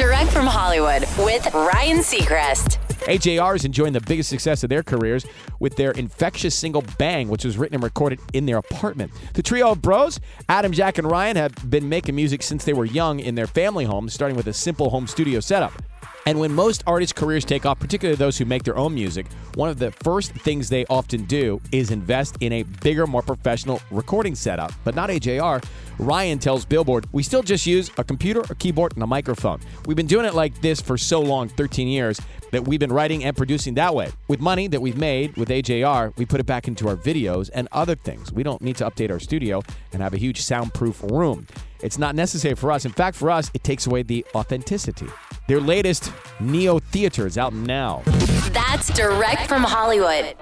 Direct from Hollywood with Ryan Seacrest. AJR is enjoying the biggest success of their careers with their infectious single Bang, which was written and recorded in their apartment. The trio of bros, Adam, Jack, and Ryan, have been making music since they were young in their family home, starting with a simple home studio setup. And when most artists' careers take off, particularly those who make their own music, one of the first things they often do is invest in a bigger, more professional recording setup. But not AJR. Ryan tells Billboard, We still just use a computer, a keyboard, and a microphone. We've been doing it like this for so long 13 years that we've been writing and producing that way. With money that we've made with AJR, we put it back into our videos and other things. We don't need to update our studio and have a huge soundproof room. It's not necessary for us. In fact, for us, it takes away the authenticity. Their latest Neotheater is out now. That's direct from Hollywood.